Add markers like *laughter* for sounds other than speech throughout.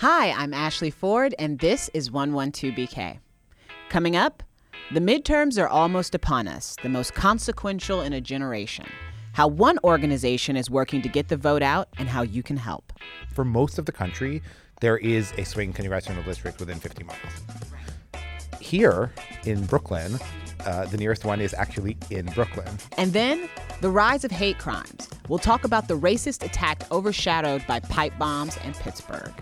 Hi, I'm Ashley Ford, and this is 112BK. Coming up, the midterms are almost upon us, the most consequential in a generation. How one organization is working to get the vote out, and how you can help. For most of the country, there is a swing congressional district within 50 miles. Here in Brooklyn, uh, the nearest one is actually in Brooklyn. And then the rise of hate crimes. We'll talk about the racist attack overshadowed by pipe bombs in Pittsburgh.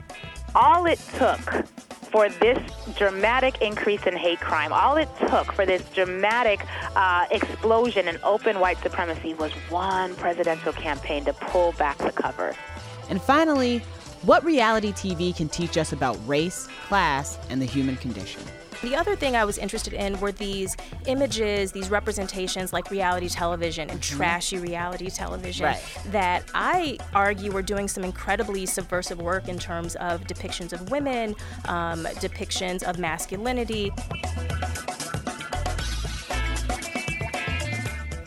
All it took for this dramatic increase in hate crime, all it took for this dramatic uh, explosion in open white supremacy was one presidential campaign to pull back the cover. And finally, what reality TV can teach us about race, class, and the human condition. The other thing I was interested in were these images, these representations like reality television and mm-hmm. trashy reality television right. that I argue were doing some incredibly subversive work in terms of depictions of women, um, depictions of masculinity.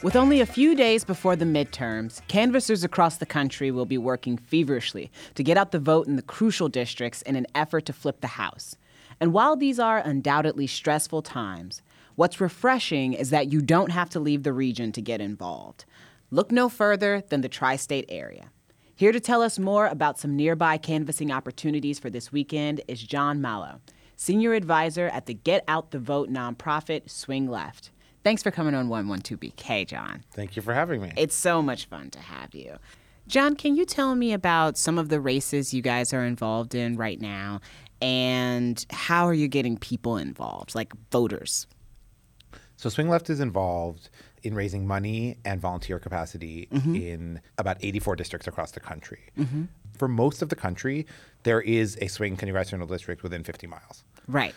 With only a few days before the midterms, canvassers across the country will be working feverishly to get out the vote in the crucial districts in an effort to flip the House. And while these are undoubtedly stressful times, what's refreshing is that you don't have to leave the region to get involved. Look no further than the tri state area. Here to tell us more about some nearby canvassing opportunities for this weekend is John Mallow, Senior Advisor at the Get Out the Vote nonprofit Swing Left. Thanks for coming on 112BK, John. Thank you for having me. It's so much fun to have you. John, can you tell me about some of the races you guys are involved in right now and how are you getting people involved, like voters? So Swing Left is involved in raising money and volunteer capacity mm-hmm. in about 84 districts across the country. Mm-hmm. For most of the country, there is a swing congressional district within 50 miles. Right.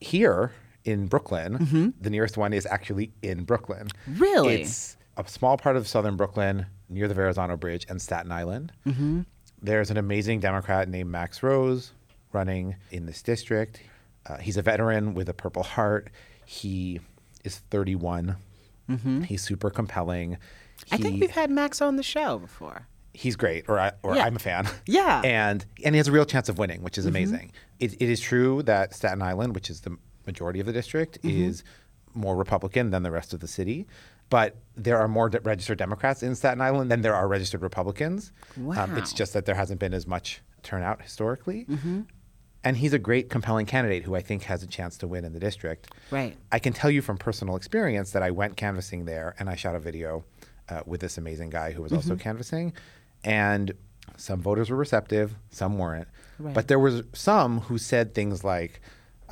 Here in Brooklyn, mm-hmm. the nearest one is actually in Brooklyn. Really? It's a small part of southern Brooklyn near the Verrazano Bridge and Staten Island. Mm-hmm. There's an amazing Democrat named Max Rose running in this district. Uh, he's a veteran with a Purple Heart. He is 31. Mm-hmm. He's super compelling. He, I think we've had Max on the show before. He's great, or I, or yeah. I'm a fan. Yeah, and and he has a real chance of winning, which is mm-hmm. amazing. It, it is true that Staten Island, which is the majority of the district, mm-hmm. is more Republican than the rest of the city. But there are more de- registered Democrats in Staten Island than there are registered Republicans. Wow. Um, it's just that there hasn't been as much turnout historically. Mm-hmm and he's a great, compelling candidate who I think has a chance to win in the district. Right. I can tell you from personal experience that I went canvassing there and I shot a video uh, with this amazing guy who was mm-hmm. also canvassing, and some voters were receptive, some weren't. Right. But there was some who said things like,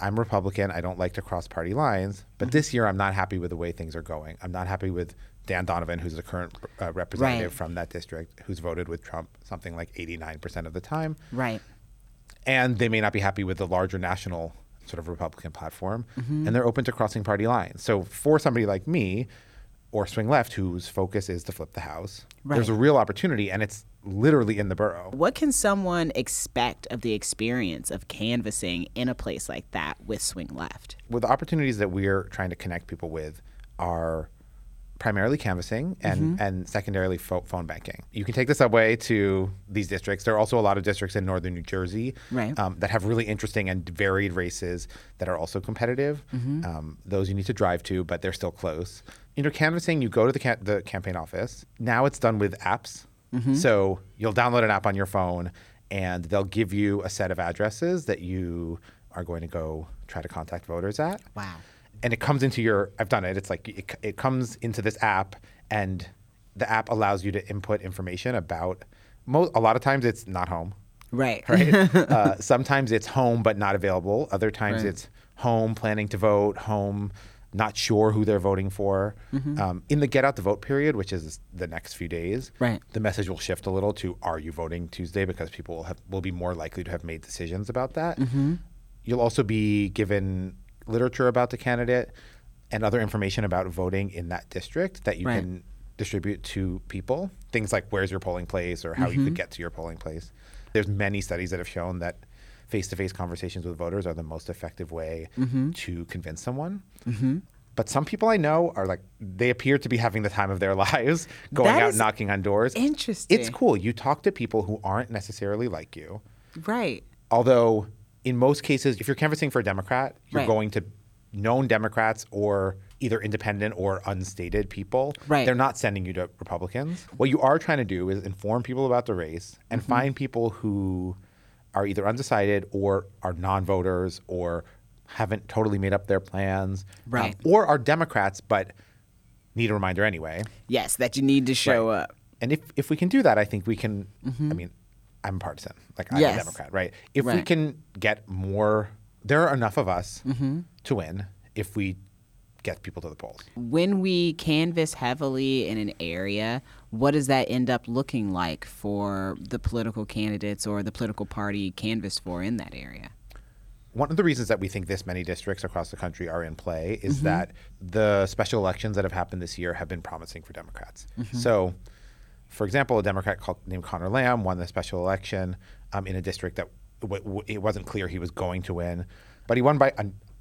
"I'm Republican. I don't like to cross party lines, but mm-hmm. this year I'm not happy with the way things are going. I'm not happy with." Dan Donovan, who's the current uh, representative right. from that district, who's voted with Trump something like 89% of the time. Right and they may not be happy with the larger national sort of Republican platform, mm-hmm. and they're open to crossing party lines. So for somebody like me or Swing Left, whose focus is to flip the House, right. there's a real opportunity, and it's literally in the borough. What can someone expect of the experience of canvassing in a place like that with Swing Left? Well, the opportunities that we're trying to connect people with are primarily canvassing and, mm-hmm. and secondarily fo- phone banking. You can take the subway to these districts. There are also a lot of districts in northern New Jersey right. um, that have really interesting and varied races that are also competitive. Mm-hmm. Um, those you need to drive to, but they're still close. You know, canvassing, you go to the, ca- the campaign office. Now it's done with apps. Mm-hmm. So you'll download an app on your phone and they'll give you a set of addresses that you are going to go try to contact voters at. Wow and it comes into your i've done it. It's like it, it comes into this app and the app allows you to input information about mo- a lot of times it's not home. Right. *laughs* Right? *laughs* Uh, sometimes it's home but not available. Other times right. it's home planning to vote home not sure who they're voting for. Mm-hmm. um, in the get out the vote period which is the next few days right. the message will shift a little to are you voting tuesday? because people will have will be more likely to have made decisions about that. Mm-hmm. you'll also be given literature about the candidate and other information about voting in that district that you right. can distribute to people. Things like where's your polling place or how mm-hmm. you could mm-hmm. get to your polling place. There's many studies that have shown that face-to-face conversations with voters are the most effective way mm-hmm. to convince someone. Mm-hmm. But some people I know are like they appear to be having the time of their *laughs* lives, going that out knocking on doors. Interesting. It's cool. You talk to people who aren't necessarily like you. Right Although, in most cases, if you're canvassing for a Democrat, you're Right. going to known Democrats or either independent or unstated people. Right. They're not sending you to Republicans. What you are trying to do is inform people about the race and Mm-hmm. find people who are either undecided or are non-voters or haven't totally made up their plans, um, or are Democrats but need a reminder anyway. Yes, that you need to show Right. up. And if if we can do that, I think we can. I mean, I'm partisan, like I'm Yes. a Democrat, right? If we can get more, there are enough of us Mm-hmm. to win if we get people to the polls. When we canvass heavily in an area, what does that end up looking like for the political candidates or the political party canvassed for in that area? One of the reasons that we think this many districts across the country are in play is Mm-hmm. that the special elections that have happened this year have been promising for Democrats. Mm-hmm. So, for example, a Democrat called, named Conor Lamb won the special election um, in a district that w- w- it wasn't clear he was going to win, but he won by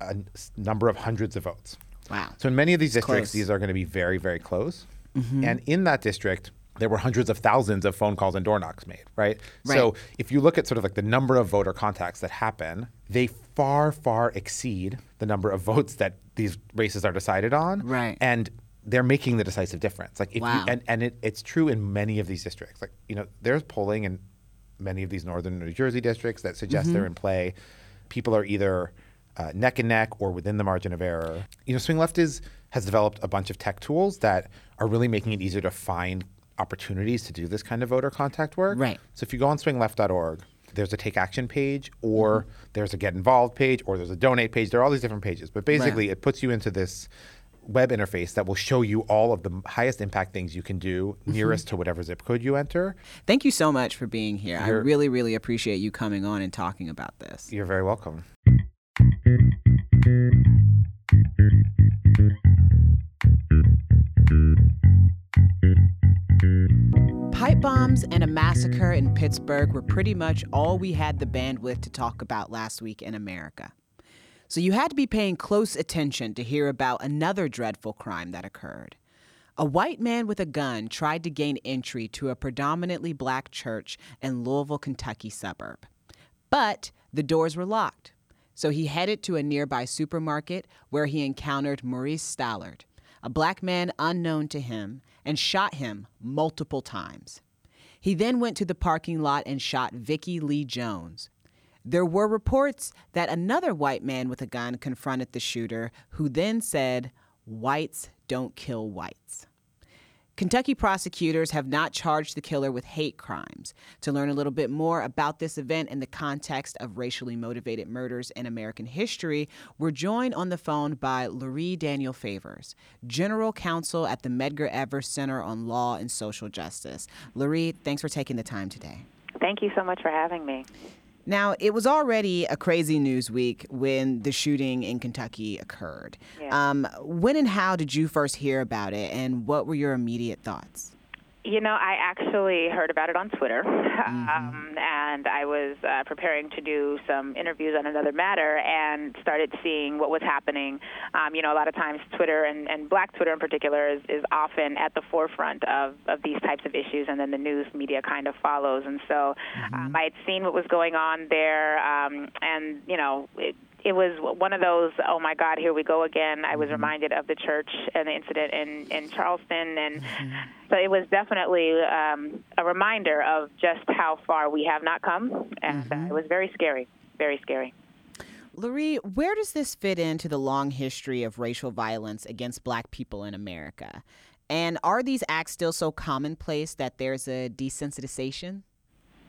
a number of hundreds of votes. Wow. So in many of these districts, close. these are going to be very, very close. And in that district, there were hundreds of thousands of phone calls and door knocks made, right? So if you look at sort of like the number of voter contacts that happen, they far, far exceed the number of *laughs* votes that these races are decided on. Right. And they're making the decisive difference. Like if Wow. you, and, and it, it's true in many of these districts. Like, you know, there's polling in many of these northern New Jersey districts that suggest they're in play. People are either uh, neck and neck or within the margin of error. You know, Swing Left is has developed a bunch of tech tools that are really making it easier to find opportunities to do this kind of voter contact work. Right. So if you go on swingleft.org, there's a take action page, or there's a get involved page, or there's a donate page. There are all these different pages, but basically it puts you into this web interface that will show you all of the highest impact things you can do mm-hmm. nearest to whatever zip code you enter. Thank you so much for being here. I You're- really, really appreciate you coming on and talking about this. You're very welcome. Pipe bombs and a massacre in Pittsburgh were pretty much all we had the bandwidth to talk about last week in America. So you had to be paying close attention to hear about another dreadful crime that occurred. A white man with a gun tried to gain entry to a predominantly black church in Louisville, Kentucky suburb. But the doors were locked. So he headed to a nearby supermarket where he encountered Maurice Stallard, a black man unknown to him, and shot him multiple times. He then went to the parking lot and shot Vickie Lee Jones. There were reports that another white man with a gun confronted the shooter, who then said, Whites don't kill whites. Kentucky prosecutors have not charged the killer with hate crimes. To learn a little bit more about this event in the context of racially motivated murders in American history, we're joined on the phone by Lurie Daniel Favors, General Counsel at the Medgar Evers Center on Law and Social Justice. Lurie, thanks for taking the time today. Thank you so much for having me. Now, it was already a crazy news week when the shooting in Kentucky occurred. Yeah. Um, when and how did you first hear about it, and what were your immediate thoughts? You know, I actually heard about it on Twitter, um, and I was uh, preparing to do some interviews on another matter, and started seeing what was happening. Um, you know, a lot of times Twitter and, and Black Twitter in particular is, is often at the forefront of, of these types of issues, and then the news media kind of follows. And so, um, I had seen what was going on there, um, and you know, it, it was one of those oh my god here we go again. I was reminded of the church and the incident in in charleston. And so it was definitely um, a reminder of just how far we have not come. And uh, it was very scary very scary. Lurie, where does this fit into the long history of racial violence against black people in America? And are these acts still so commonplace that there's a desensitization?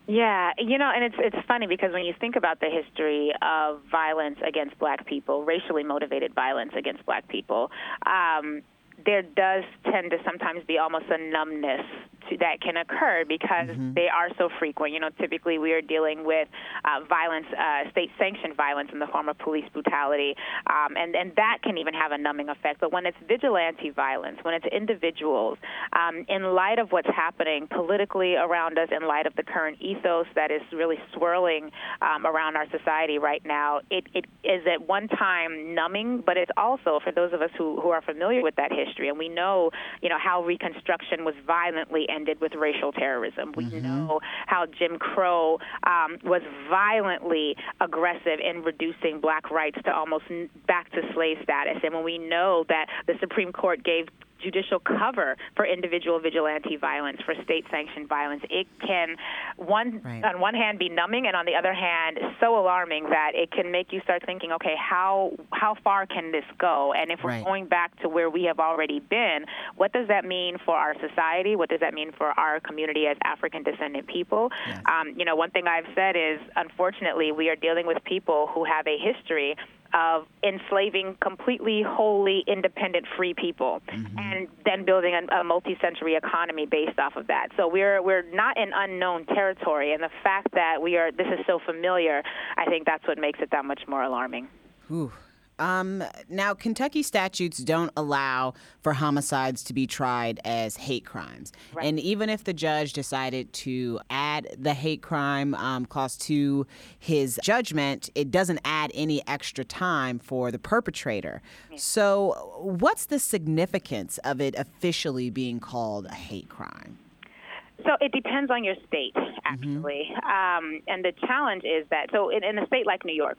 Yeah, you know, and it's it's funny because when you think about the history of violence against black people, racially motivated violence against black people, um, there does tend to sometimes be almost a numbness to, that can occur because they are so frequent. You know, typically we are dealing with uh, violence, uh, state-sanctioned violence in the form of police brutality, um, and and that can even have a numbing effect. But when it's vigilante violence, when it's individuals, um, in light of what's happening politically around us, in light of the current ethos that is really swirling um, around our society right now, it, it is at one time numbing, but it's also for those of us who, who are familiar with that history history, and we know, you know, how Reconstruction was violently ended with racial terrorism. We mm-hmm. know how Jim Crow um, was violently aggressive in reducing black rights to almost back to slave status, and when we know that the Supreme Court gave judicial cover for individual vigilante violence, for state sanctioned violence. It can, one right. on one hand, be numbing, and on the other hand, so alarming that it can make you start thinking, okay, how how far can this go? And if we're right. going back to where we have already been, what does that mean for our society? What does that mean for our community as African descendant people? Yes. Um, you know, one thing I've said is, unfortunately, we are dealing with people who have a history of enslaving completely wholly independent free people mm-hmm. and then building a, a multi-century economy based off of that so we're we're not in unknown territory and the fact that we are this is so familiar i think that's what makes it that much more alarming Ooh. Um, now, Kentucky statutes don't allow for homicides to be tried as hate crimes. Right. And even if the judge decided to add the hate crime um, clause to his judgment, it doesn't add any extra time for the perpetrator. So, what's the significance of it officially being called a hate crime? So it depends on your state, actually. Mm-hmm. Um, and the challenge is that, so in, in, a state like New York,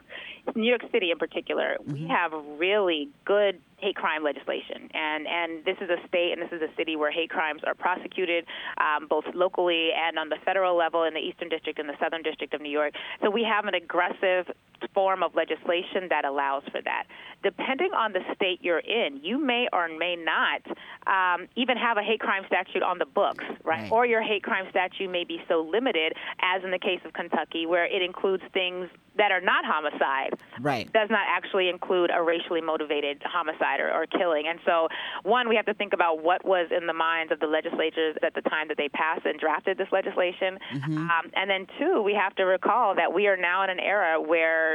New York City in particular, mm-hmm. we have really good hate crime legislation. And, and this is a state and this is a city where hate crimes are prosecuted um, both locally and on the federal level in the Eastern District and the Southern District of New York. So we have an aggressive form of legislation that allows for that. Depending on the state you're in, you may or may not um, even have a hate crime statute on the books, right? right? Or your hate crime statute may be so limited, as in the case of Kentucky, where it includes things that are not homicide. Right. Does not actually include a racially motivated homicide or, or killing. And so, one, we have to think about what was in the minds of the legislatures at the time that they passed and drafted this legislation. Mm-hmm. Um, and then, two, we have to recall that we are now in an era where,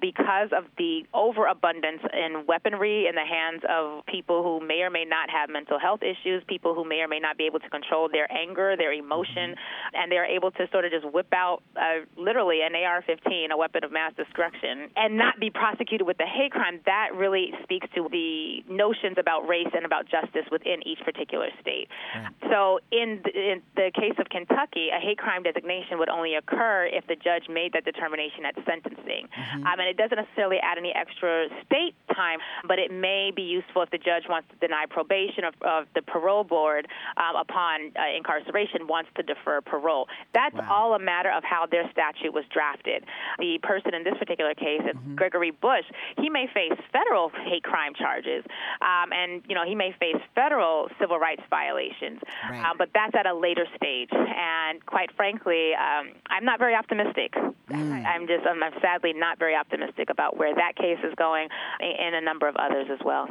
because of the overabundance in weaponry in the hands of people who may or may not have mental health issues, people who may or may not be able to control their anger, their emotion, mm-hmm. and they're able to sort of just whip out uh, literally an AR 15, a weapon of mass destruction and not be prosecuted with a hate crime, that really speaks to the notions about race and about justice within each particular state. Right. So, in the, in the case of Kentucky, a hate crime designation would only occur if the judge made that determination at sentencing. Mm-hmm. Um, it doesn't necessarily add any extra state time, but it may be useful if the judge wants to deny probation of, of the parole board um, upon uh, incarceration, wants to defer parole. That's wow. all a matter of how their statute was drafted. The person in this particular case, mm-hmm. Gregory Bush, he may face federal hate crime charges, um, and you know he may face federal civil rights violations. Right. Um, but that's at a later stage, and quite frankly, um, I'm not very optimistic. Mm. I'm just, I'm sadly not very optimistic about where that case is going, and a number of others as well.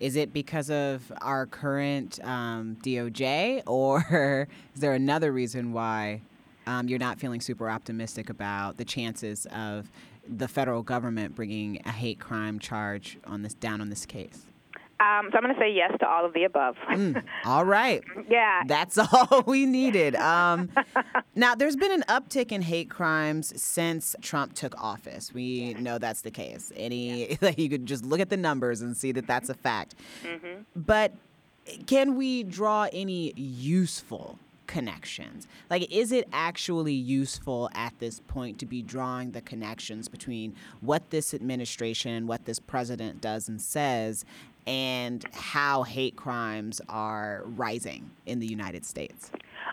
Is it because of our current um, DOJ, or *laughs* is there another reason why um, you're not feeling super optimistic about the chances of the federal government bringing a hate crime charge on this down on this case? Um, so I'm going to say yes to all of the above. *laughs* mm, all right. Yeah. That's *laughs* all we needed. Um, now, there's been an uptick in hate crimes since Trump took office. We know that's the case. Any, yeah. *laughs* you could just look at the numbers and see that that's a fact. Mm-hmm. But can we draw any useful connections? Like, is it actually useful at this point to be drawing the connections between what this administration, and what this president does and says, and how hate crimes are rising in the United States?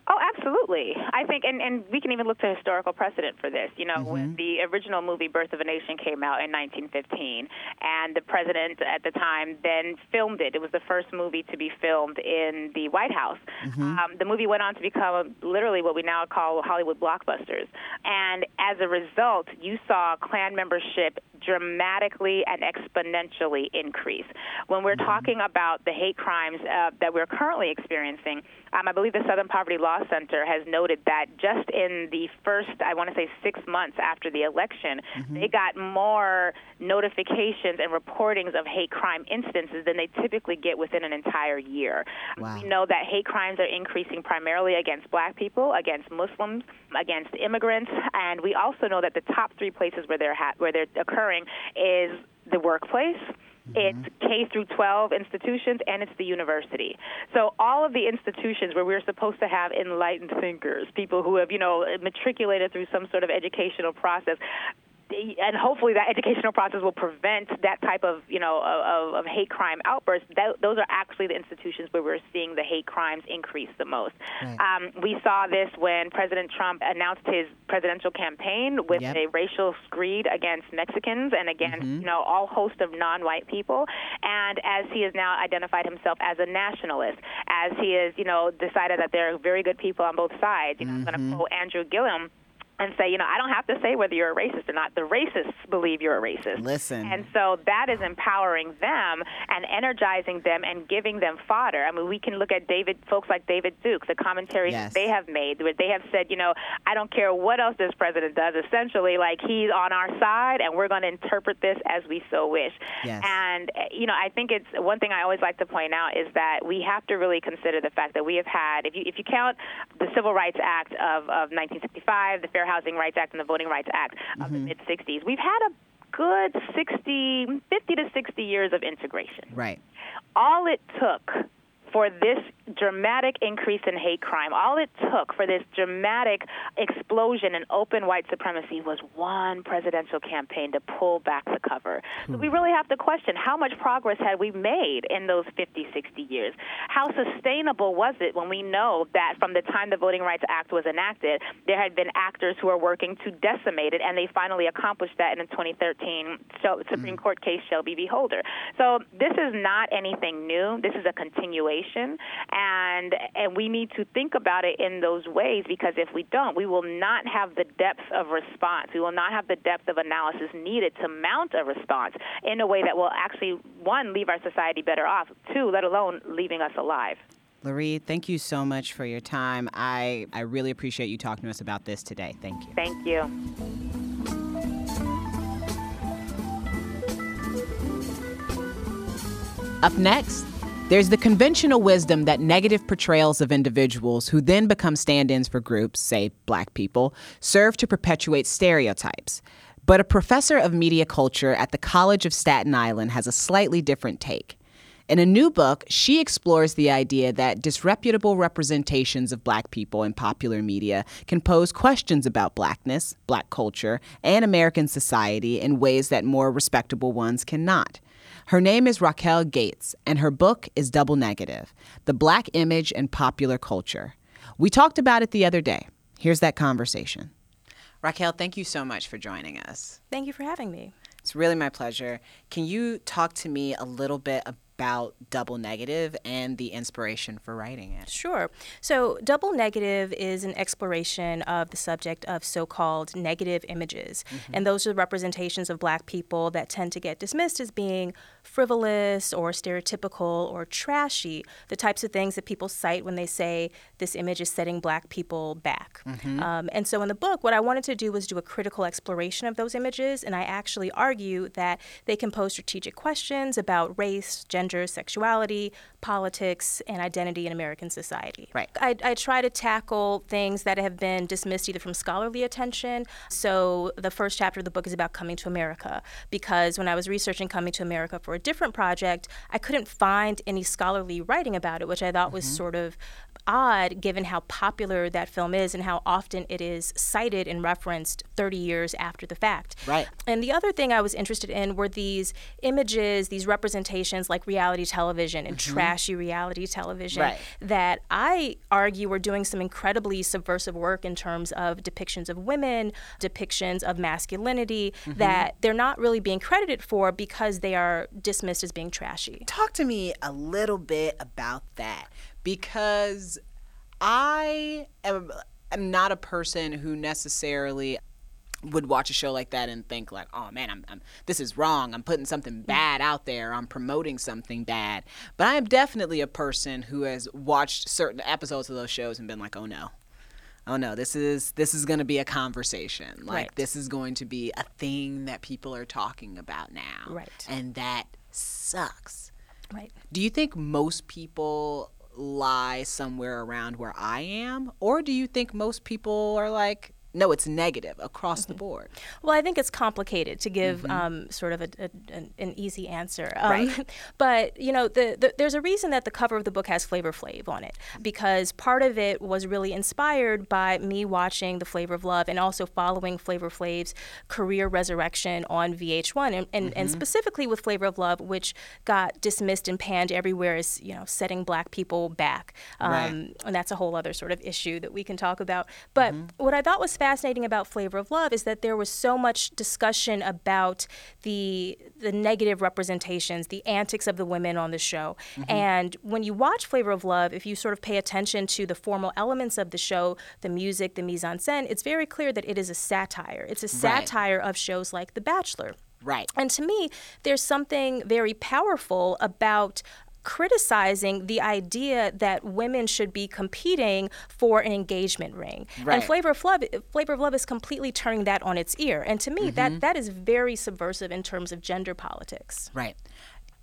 Oh, absolutely. I think, and, and we can even look to historical precedent for this. You know, mm-hmm. when the original movie Birth of a Nation came out in 1915, and the president at the time then filmed it. It was the first movie to be filmed in the White House. Mm-hmm. Um, the movie went on to become literally what we now call Hollywood blockbusters. And as a result, you saw Klan membership dramatically and exponentially increase. When we're mm-hmm. talking about the hate crimes uh, that we're currently experiencing, um, I believe the Southern Poverty Law Center has noted that just in the first, I want to say, six months after the election, mm-hmm. they got more notifications and reportings of hate crime instances than they typically get within an entire year. Wow. We know that hate crimes are increasing primarily against black people, against Muslims, against immigrants, and we also know that the top three places where they're ha- where they're occurring is the workplace Mm-hmm. it's K through 12 institutions, and it's the university. So all of the institutions where we're supposed to have enlightened thinkers, people who have, you know, matriculated through some sort of educational process, and hopefully that educational process will prevent that type of you know of, of hate crime outbursts. That, those are actually the institutions where we're seeing the hate crimes increase the most. Right. Um, we saw this when President Trump announced his presidential campaign with yep. a racial screed against Mexicans and against mm-hmm. you know all host of non-white people. And as he has now identified himself as a nationalist, as he has you know decided that there are very good people on both sides. You know, mm-hmm. I'm going to quote Andrew Gillum and say, you know, I don't have to say whether you're a racist or not. The racists believe you're a racist. Listen. And so that is empowering them and energizing them and giving them fodder. I mean, we can look at David, folks like David Duke, the commentaries yes. they have made, where they have said, you know, I don't care what else this president does. Essentially, like he's on our side, and we're going to interpret this as we so wish. Yes. And eh, you know, I think it's one thing I always like to point out is that we have to really consider the fact that we have had, if you if you count the Civil Rights Act of, of 1965, the Fair Fair Housing Rights Act and the Voting Rights Act of mm-hmm. the mid 60s, we've had a good 60, 50 to 60 years of integration. Right. All it took for this dramatic increase in hate crime, all it took for this dramatic explosion in open white supremacy was one presidential campaign to pull back the cover. Hmm. So we really have to question how much progress had we made in those 50, 60 years? How sustainable was it when we know that from the time the Voting Rights Act was enacted, there had been actors who were working to decimate it, and they finally accomplished that in the 2013 Supreme hmm. Court case Shelby v. Holder. So this is not anything new. This is a continuation and and we need to think about it in those ways because if we don't, we will not have the depth of response. We will not have the depth of analysis needed to mount a response in a way that will actually one leave our society better off, two, let alone leaving us alive. Lurie, thank you so much for your time. I, I really appreciate you talking to us about this today. Thank you. Thank you. Up next, there's the conventional wisdom that negative portrayals of individuals who then become stand ins for groups, say black people, serve to perpetuate stereotypes. But a professor of media culture at the College of Staten Island has a slightly different take. In a new book, she explores the idea that disreputable representations of black people in popular media can pose questions about blackness, black culture, and American society in ways that more respectable ones cannot. Her name is Racquel Gates, and her book is Double Negative The Black Image and Popular Culture. We talked about it the other day. Here's that conversation. Racquel, thank you so much for joining us. Thank you for having me. It's really my pleasure. Can you talk to me a little bit about? Double Negative and the inspiration for writing it. Sure. So, Double Negative is an exploration of the subject of so called negative images. Mm-hmm. And those are representations of black people that tend to get dismissed as being frivolous or stereotypical or trashy, the types of things that people cite when they say this image is setting black people back. Mm-hmm. Um, and so, in the book, what I wanted to do was do a critical exploration of those images. And I actually argue that they can pose strategic questions about race, gender, sexuality, politics, and identity in American society. Right. I, I try to tackle things that have been dismissed either from scholarly attention. So the first chapter of the book is about coming to America because when I was researching coming to America for a different project, I couldn't find any scholarly writing about it, which I thought mm-hmm. was sort of odd given how popular that film is and how often it is cited and referenced 30 years after the fact. Right. And the other thing I was interested in were these images, these representations like reality television and mm-hmm. trashy reality television right. that I argue were doing some incredibly subversive work in terms of depictions of women, depictions of masculinity mm-hmm. that they're not really being credited for because they are dismissed as being trashy. Talk to me a little bit about that because I am, am not a person who necessarily would watch a show like that and think like, oh man, I'm, I'm, this is wrong. I'm putting something mm. bad out there. I'm promoting something bad. But I am definitely a person who has watched certain episodes of those shows and been like, oh no, oh no, this is this is going to be a conversation. Like right. this is going to be a thing that people are talking about now. Right. And that sucks. Right. Do you think most people lie somewhere around where I am? Or do you think most people are like, no, it's negative across mm-hmm. the board. Well, I think it's complicated to give mm-hmm. um, sort of a, a, an, an, easy answer. Um, right. *laughs* But, you know, the, the, there's a reason that the cover of the book has Flavor Flav on it because part of it was really inspired by me watching The Flavor of Love and also following Flavor Flav's career resurrection on VH1 and, and, mm-hmm. and specifically with Flavor of Love, which got dismissed and panned everywhere as, you know, setting black people back. Um, right. And that's a whole other sort of issue that we can talk about. But mm-hmm. what I thought was fascinating about Flavor of Love is that there was so much discussion about the the negative representations, the antics of the women on the show. Mm-hmm. And when you watch Flavor of Love, if you sort of pay attention to the formal elements of the show, the music, the mise en scène, it's very clear that it is a satire. It's a satire right. of shows like The Bachelor. Right. And to me, there's something very powerful about criticizing the idea that women should be competing for an engagement ring. Right. And Flavor of Love, Flavor of Love is completely turning that on its ear. And to me, mm-hmm. that that is very subversive in terms of gender politics. Right.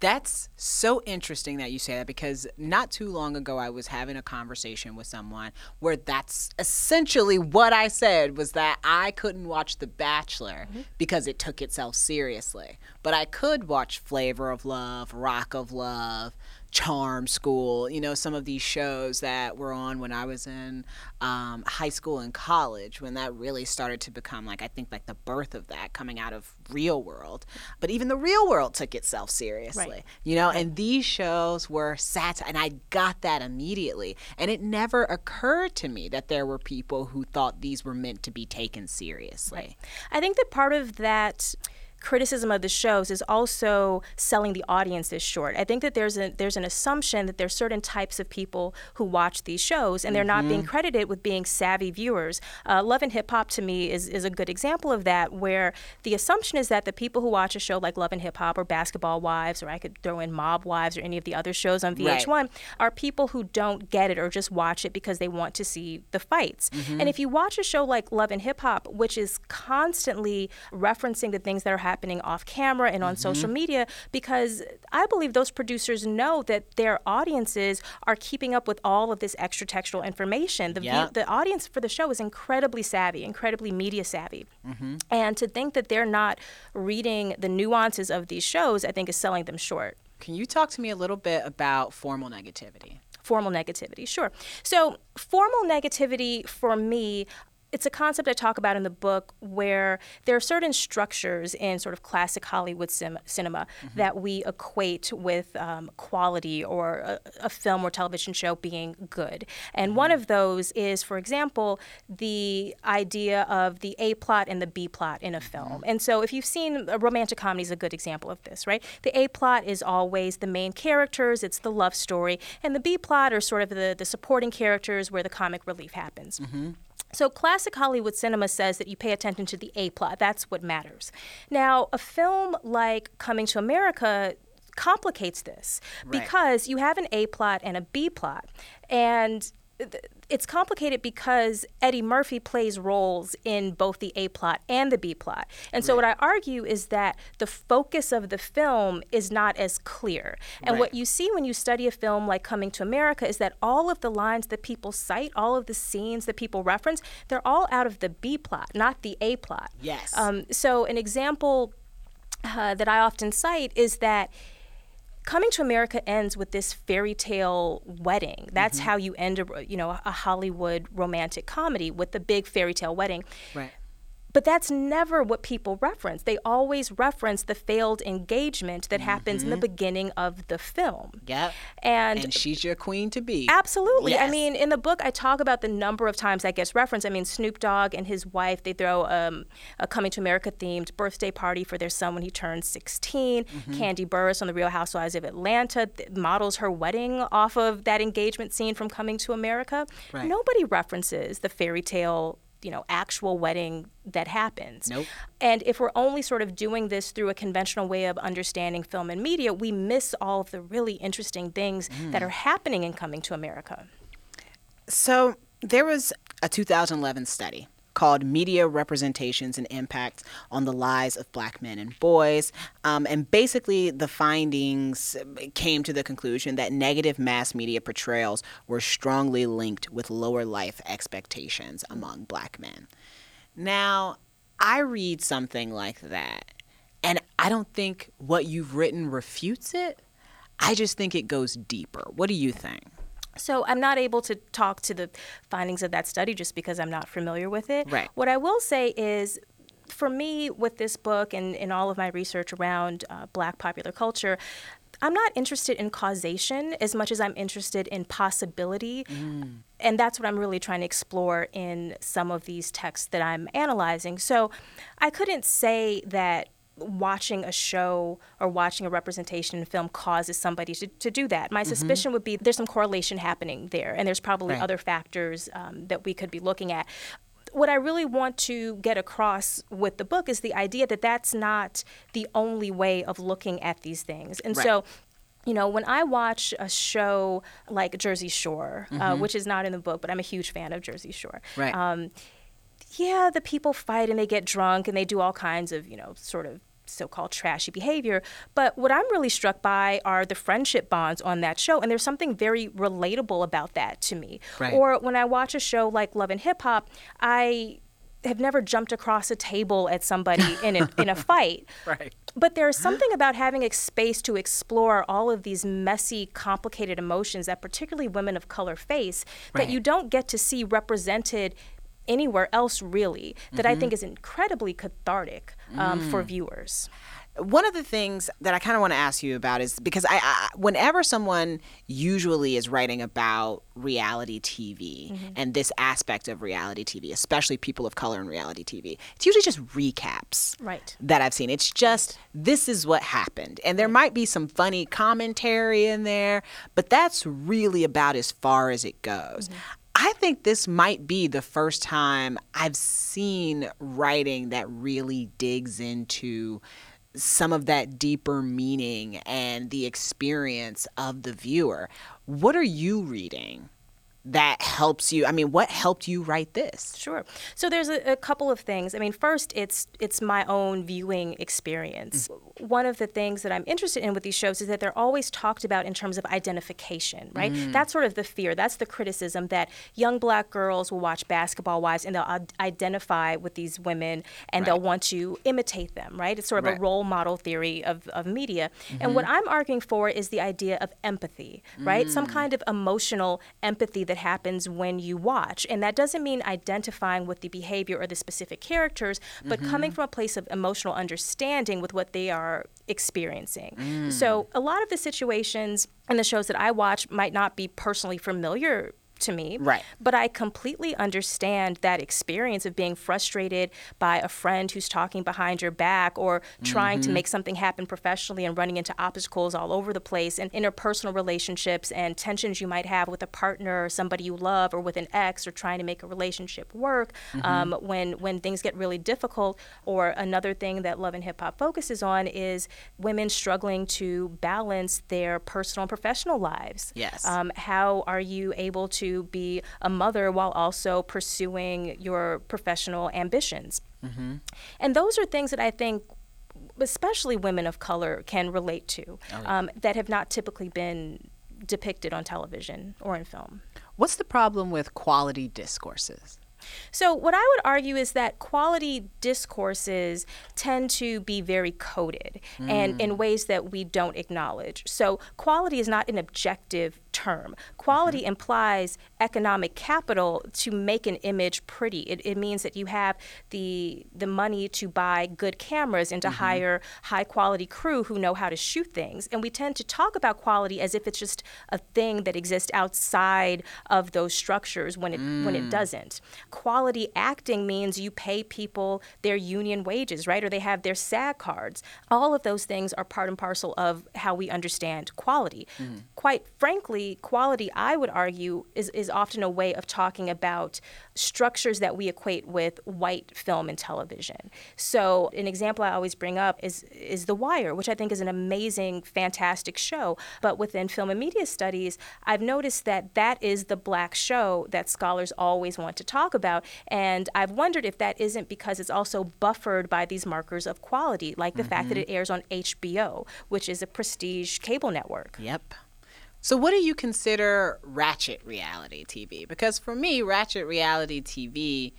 That's so interesting that you say that because not too long ago I was having a conversation with someone where that's essentially what I said was that I couldn't watch The Bachelor mm-hmm. because it took itself seriously. But I could watch Flavor of Love, Rock of Love, Charm School, you know, some of these shows that were on when I was in um, high school and college, when that really started to become like, I think, like the birth of that coming out of real world. But even the real world took itself seriously, right. you know, and these shows were satire, and I got that immediately. And it never occurred to me that there were people who thought these were meant to be taken seriously. Right. I think that part of that criticism of the shows is also selling the audience is short. I think that there's a there's an assumption that there's certain types of people who watch these shows and they're mm-hmm. not being mm-hmm. credited with being savvy viewers. Uh, Love and Hip Hop to me is is a good example of that, where the assumption is that the people who watch a show like Love and Hip Hop or Basketball Wives or I could throw in Mob Wives or any of the other shows on VH1 right. are people who don't get it or just watch it because they want to see the fights. Mm-hmm. And if you watch a show like Love and Hip Hop, which is constantly referencing the things that are happening happening off camera and on mm-hmm. social media because I believe those producers know that their audiences are keeping up with all of this extra textual information. The, yeah. the audience for the show is incredibly savvy, incredibly media savvy. Mm-hmm. And to think that they're not reading the nuances of these shows, I think is selling them short. Can you talk to me a little bit about formal negativity? Formal negativity, sure. So, formal negativity for me it's a concept I talk about in the book where there are certain structures in sort of classic Hollywood sim- cinema mm-hmm. that we equate with um, quality or a, a, film or television show being good. And mm-hmm. one of those is, for example, the idea of the A plot and the B plot in a mm-hmm. film. And so if you've seen a romantic comedy is a good example of this, right? The A plot is always the main characters, it's the love story, and the B plot are sort of the, the supporting characters where the comic relief happens. Mm-hmm. So, classic Hollywood cinema says that you pay attention to the A plot. That's what matters. Now, a film like Coming to America complicates this right. because you have an A plot and a B plot. And it's complicated because Eddie Murphy plays roles in both the A plot and the B plot. And so, right. what I argue is that the focus of the film is not as clear. And right. what you see when you study a film like Coming to America is that all of the lines that people cite, all of the scenes that people reference, they're all out of the B plot, not the A plot. Yes. Um, so, an example uh, that I often cite is that Coming to America ends with this fairy tale wedding. That's mm-hmm. how you end a you know a Hollywood romantic comedy with the big fairy tale wedding. Right. But that's never what people reference. They always reference the failed engagement that mm-hmm. happens in the mm-hmm. beginning of the film. Yep. And, and she's your queen to be. Absolutely. Yes. I mean, in the book, I talk about the number of times that gets referenced. I mean, Snoop Dogg and his wife, they throw um, a Coming to America themed birthday party for their son when he turns 16. Mm-hmm. Kandi Burruss on The Real Housewives of Atlanta models her wedding off of that engagement scene from Coming to America. Right. Nobody references the fairy tale you know actual wedding that happens. Nope. And if we're only sort of doing this through a conventional way of understanding film and media, we miss all of the really interesting things mm. that are happening in coming to America. So there was a 2011 study called Media Representations and Impacts on the Lives of Black Men and Boys. Um, and basically, the findings came to the conclusion that negative mass media portrayals were strongly linked with lower life expectations among black men. Now, I read something like that, and I don't think what you've written refutes it. I just think it goes deeper. What do you think? So I'm not able to talk to the findings of that study just because I'm not familiar with it. Right. What I will say is for me, with this book and in all of my research around uh, black popular culture, I'm not interested in causation as much as I'm interested in possibility. Mm. And that's what I'm really trying to explore in some of these texts that I'm analyzing. So I couldn't say that watching a show or watching a representation in film causes somebody to, to do that. My mm-hmm. suspicion would be there's some correlation happening there, and there's probably right. other factors um, that we could be looking at. What I really want to get across with the book is the idea that that's not the only way of looking at these things. And right. so you know, when I watch a show like Jersey Shore, uh, mm-hmm. uh, which is not in the book, but I'm a huge fan of Jersey Shore. Right. Um, yeah, the people fight and they get drunk and they do all kinds of, you know, sort of so-called trashy behavior. But what I'm really struck by are the friendship bonds on that show, and there's something very relatable about that to me. Right. Or when I watch a show like Love and Hip Hop, I have never jumped across a table at somebody *laughs* in a, in a fight. Right. But there's something about having a space to explore all of these messy, complicated emotions that particularly women of color face right. that you don't get to see represented anywhere else really that mm-hmm. I think is incredibly cathartic um, mm. for viewers. One of the things that I kind of want to ask you about is because I, I, whenever someone usually is writing about reality TV mm-hmm. and this aspect of reality TV, especially people of color in reality TV, it's usually just recaps. Right. That I've seen. It's just this is what happened, and there might be some funny commentary in there, but that's really about as far as it goes. Mm-hmm. I think this might be the first time I've seen writing that really digs into some of that deeper meaning and the experience of the viewer. What are you reading? That helps you i mean what helped you write this sure so there's a, a, couple of things i mean first it's it's my own viewing experience mm. one of the things that i'm interested in with these shows is that they're always talked about in terms of identification right mm. that's sort of the fear that's the criticism that young black girls will watch basketball wives and they'll identify with these women and right. they'll want to imitate them right it's sort of right. a role model theory of, of media mm-hmm. and what i'm arguing for is the idea of empathy right mm. some kind of emotional empathy that happens when you watch. And that doesn't mean identifying with the behavior or the specific characters, but mm-hmm. coming from a place of emotional understanding with what they are experiencing. Mm. So a lot of the situations and the shows that I watch might not be personally familiar to me. Right. But I completely understand that experience of being frustrated by a friend who's talking behind your back or trying mm-hmm. to make something happen professionally and running into obstacles all over the place and interpersonal relationships and tensions you might have with a partner or somebody you love or with an ex or trying to make a relationship work mm-hmm. um, when when things get really difficult or another thing that love and hip hop focuses on is women struggling to balance their personal and professional lives yes um, how are you able to be a mother while also pursuing your professional ambitions. Mm-hmm. And those are things that I think especially women of color can relate to oh, um, that have not typically been depicted on television or in film. What's the problem with quality discourses? So, what I would argue is that quality discourses tend to be very coded mm. and in ways that we don't acknowledge. So, quality is not an objective term. Quality mm-hmm. implies economic capital to make an image pretty. It, it, means that you have the the money to buy good cameras and to mm-hmm. hire high quality crew who know how to shoot things. And we tend to talk about quality as if it's just a thing that exists outside of those structures when it mm. when it mm. doesn't. Quality acting means you pay people their union wages, right? Or they have their SAG cards. All of those things are part and parcel of how we understand quality. Mm. Quite frankly, quality, I would argue, is, is often a way of talking about structures that we equate with white film and television. So, an example I always bring up is, is The Wire, which I think is an amazing, fantastic show. But within film and media studies, I've noticed that that is the black show that scholars always want to talk about. And I've wondered if that isn't because it's also buffered by these markers of quality, like the mm-hmm. fact that mm-hmm. it airs on HBO, which is a prestige cable network. Yep. So, what do you consider ratchet reality TV? Because for me, ratchet reality TV,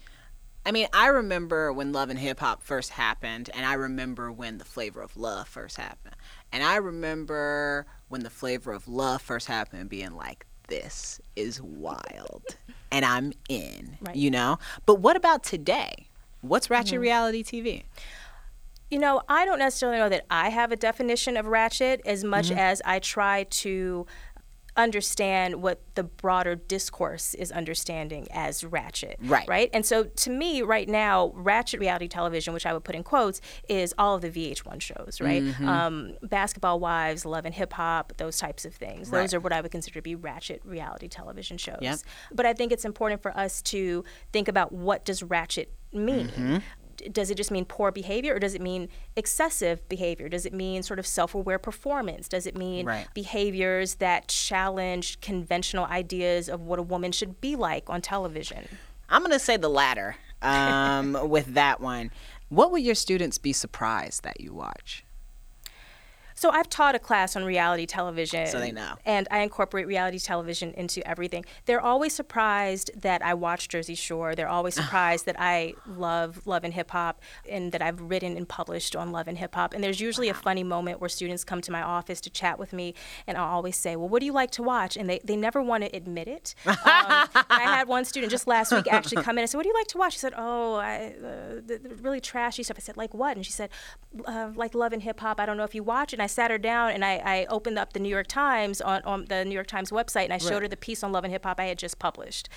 I mean, I remember when Love and Hip Hop first happened, and I remember when the Flavor of Love first happened. And I remember when the Flavor of Love first happened being like, this is wild. *laughs* and I'm in, right. you know? But what about today? What's Ratchet mm-hmm. Reality TV? You know, I don't necessarily know that I have a definition of ratchet as much mm-hmm. as I try to understand what the broader discourse is understanding as ratchet. Right. Right. And so to me, right now, ratchet reality television, which I would put in quotes, is all of the VH1 shows, right? Mm-hmm. Um, Basketball Wives, Love and Hip Hop, those types of things. Right. Those are what I would consider to be ratchet reality television shows. Yep. But I think it's important for us to think about what does ratchet mean. Mm-hmm does it just mean poor behavior or does it mean excessive behavior? Does it mean sort of self aware performance? Does it mean right. behaviors that challenge conventional ideas of what a woman should be like on television? I'm going to say the latter um, *laughs* with that one. What would your students be surprised that you watch? So I've taught a class on reality television. So they know. And I incorporate reality television into everything. They're always surprised that I watch Jersey Shore. They're always *sighs* surprised that I love Love and Hip Hop and that I've written and published on Love and Hip Hop. And there's usually wow. a funny moment where students come to my office to chat with me and I'll always say, Well, what do you like to watch? And they, they never want to admit it. *laughs* Um, I had one student just last week actually come in and said, What do you like to watch? She said, Oh, I, uh, the, the really trashy stuff. I said, Like what? And she said, uh, Like Love and Hip Hop. I don't know if you watch it. I sat her down and I, I opened up the New York Times on, on the New York Times website and I showed her the piece on Love and Hip Hop I had just published.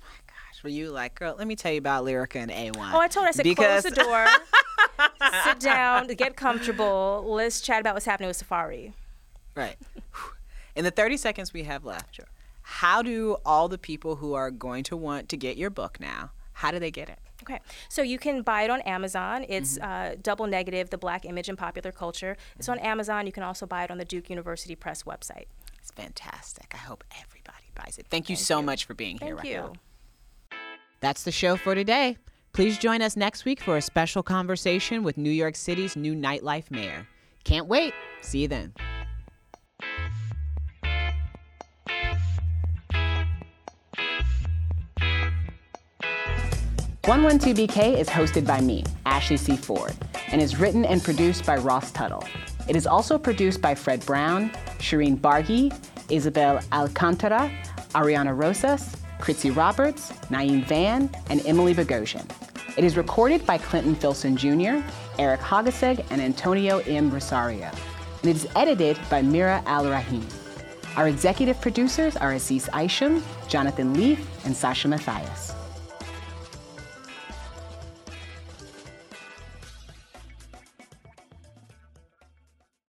Oh my gosh, were you like, girl, let me tell you about Lyrica and A1. Oh, I told her, I said, because... close the door, *laughs* sit down, get comfortable, let's chat about what's happening with Safaree. Right. In the 30 seconds we have left, sure. how do all the people who are going to want to get your book now, how do they get it? Okay, so you can buy it on Amazon. It's mm-hmm. uh, Double Negative, The Black Image in Popular Culture. It's on Amazon. You can also buy it on the Duke University Press website. It's fantastic. I hope everybody buys it. Thank you Thank so you. much for being Thank here, Thank you. That's the show for today. Please join us next week for a special conversation with New York City's new nightlife mayor. Can't wait. See you then. 112BK is hosted by me, Ashley C. Ford, and is written and produced by Ross Tuttle. It is also produced by Fred Brown, Shireen Bargi, Isabel Alcantara, Ariana Rosas, Kritzy Roberts, Naeem Van, and Emily Bogosian. It is recorded by Clinton Filson Jr., Eric Hogaseg, and Antonio M. Rosario. And it is edited by Mira Al Rahim. Our executive producers are Aziz Isham, Jonathan Leaf, and Sasha Matthias.